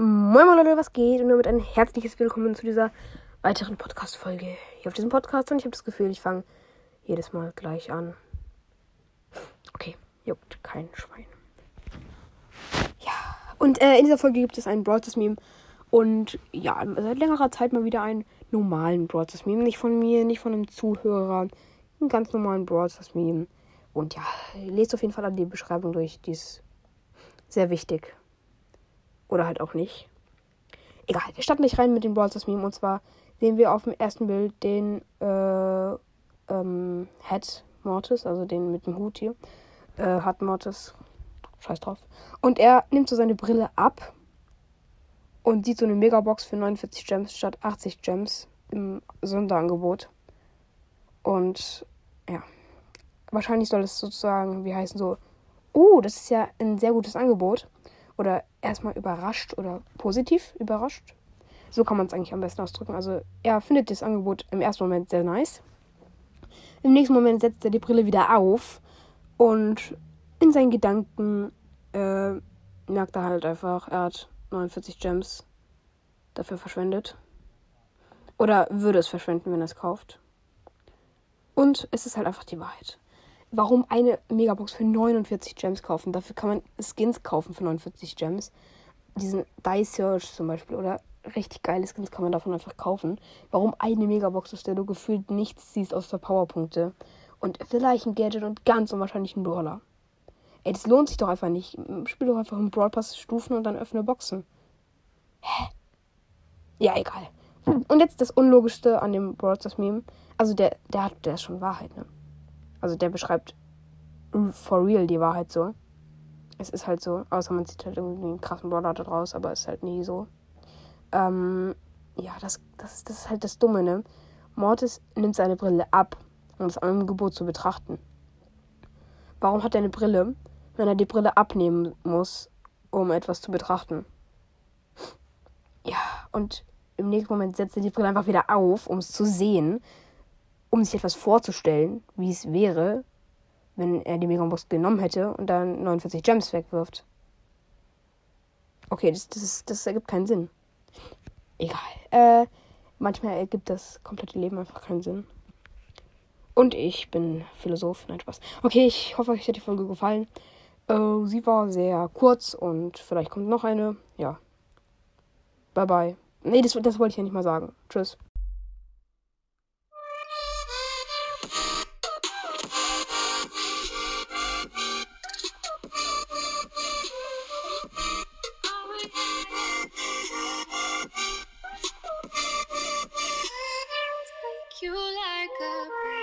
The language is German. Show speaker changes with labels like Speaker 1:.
Speaker 1: Moin Moin Leute, was geht? Und damit ein herzliches Willkommen zu dieser weiteren Podcast-Folge hier auf diesem Podcast. Und ich habe das Gefühl, ich fange jedes Mal gleich an. Okay, juckt kein Schwein. Ja, und äh, in dieser Folge gibt es ein Broadcast-Meme. Und ja, seit längerer Zeit mal wieder einen normalen Broadcast-Meme. Nicht von mir, nicht von einem Zuhörer. Einen ganz normalen Broadcast-Meme. Und ja, lest auf jeden Fall an die Beschreibung durch. Die ist sehr wichtig. Oder halt auch nicht. Egal, wir starten nicht rein mit dem Brawl Meme. Und zwar sehen wir auf dem ersten Bild den äh, ähm, Head Mortis, also den mit dem Hut hier. Äh, hat Mortis. Scheiß drauf. Und er nimmt so seine Brille ab und sieht so eine Megabox für 49 Gems statt 80 Gems im Sonderangebot. Und ja, wahrscheinlich soll es sozusagen, wie heißen so, oh, das ist ja ein sehr gutes Angebot. Oder erstmal überrascht oder positiv überrascht. So kann man es eigentlich am besten ausdrücken. Also er findet das Angebot im ersten Moment sehr nice. Im nächsten Moment setzt er die Brille wieder auf und in seinen Gedanken äh, merkt er halt einfach, er hat 49 Gems dafür verschwendet. Oder würde es verschwenden, wenn er es kauft. Und es ist halt einfach die Wahrheit warum eine Megabox für 49 Gems kaufen? Dafür kann man Skins kaufen für 49 Gems. Diesen Die Search zum Beispiel oder richtig geile Skins kann man davon einfach kaufen. Warum eine Megabox, aus der du gefühlt nichts siehst außer Powerpunkte? Und vielleicht ein Gadget und ganz unwahrscheinlich ein Dollar. Ey, das lohnt sich doch einfach nicht. Spiel doch einfach im Brawl Pass Stufen und dann öffne Boxen. Hä? Ja, egal. Und jetzt das Unlogischste an dem Brawl Stars Meme. Also der, der hat, der ist schon Wahrheit, ne? Also der beschreibt for real die Wahrheit so. Es ist halt so, außer man sieht halt irgendwie einen krassen Brawler da draus, aber es ist halt nie so. Ähm, ja, das, das, das ist halt das Dumme, ne? Mortis nimmt seine Brille ab, um das Angebot zu betrachten. Warum hat er eine Brille, wenn er die Brille abnehmen muss, um etwas zu betrachten? Ja, und im nächsten Moment setzt er die Brille einfach wieder auf, um es zu sehen um sich etwas vorzustellen, wie es wäre, wenn er die Megabox genommen hätte und dann 49 Gems wegwirft. Okay, das, das, das ergibt keinen Sinn. Egal. Äh, manchmal ergibt das komplette Leben einfach keinen Sinn. Und ich bin Philosoph. Nein, Spaß. Okay, ich hoffe, euch hat die Folge gefallen. Äh, sie war sehr kurz und vielleicht kommt noch eine. Ja. Bye bye. Nee, das, das wollte ich ja nicht mal sagen. Tschüss. you like a breeze.